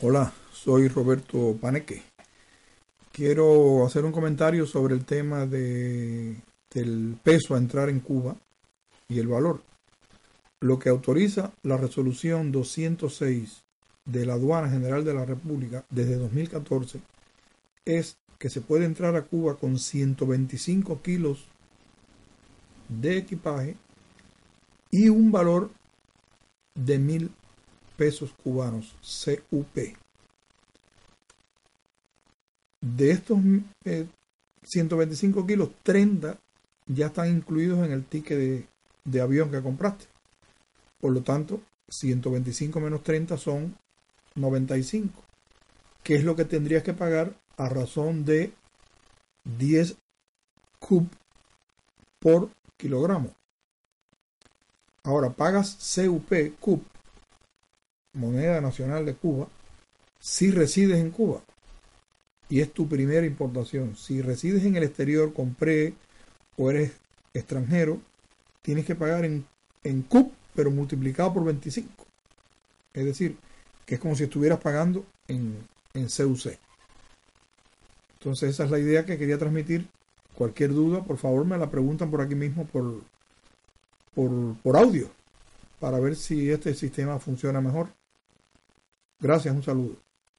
Hola, soy Roberto Paneque. Quiero hacer un comentario sobre el tema de, del peso a entrar en Cuba y el valor. Lo que autoriza la resolución 206 de la Aduana General de la República desde 2014 es que se puede entrar a Cuba con 125 kilos de equipaje y un valor de mil pesos cubanos, CUP. De estos 125 eh, kilos, 30 ya están incluidos en el ticket de, avión que compraste. Por lo tanto, 125 menos 30 son 95, que es lo que tendrías que pagar a razón de 10 CUP por kilogramo. Ahora pagas CUP, CUP, moneda nacional de Cuba, si resides en Cuba y es tu primera importación. Si resides en el exterior, compré o eres extranjero, tienes que pagar en, en CUP, pero multiplicado por 25. Es decir, que es como si estuvieras pagando en, en CUC. Entonces esa es la idea que quería transmitir. Cualquier duda, por favor, me la preguntan por aquí mismo por, por, por audio para ver si este sistema funciona mejor. Gracias, un saludo.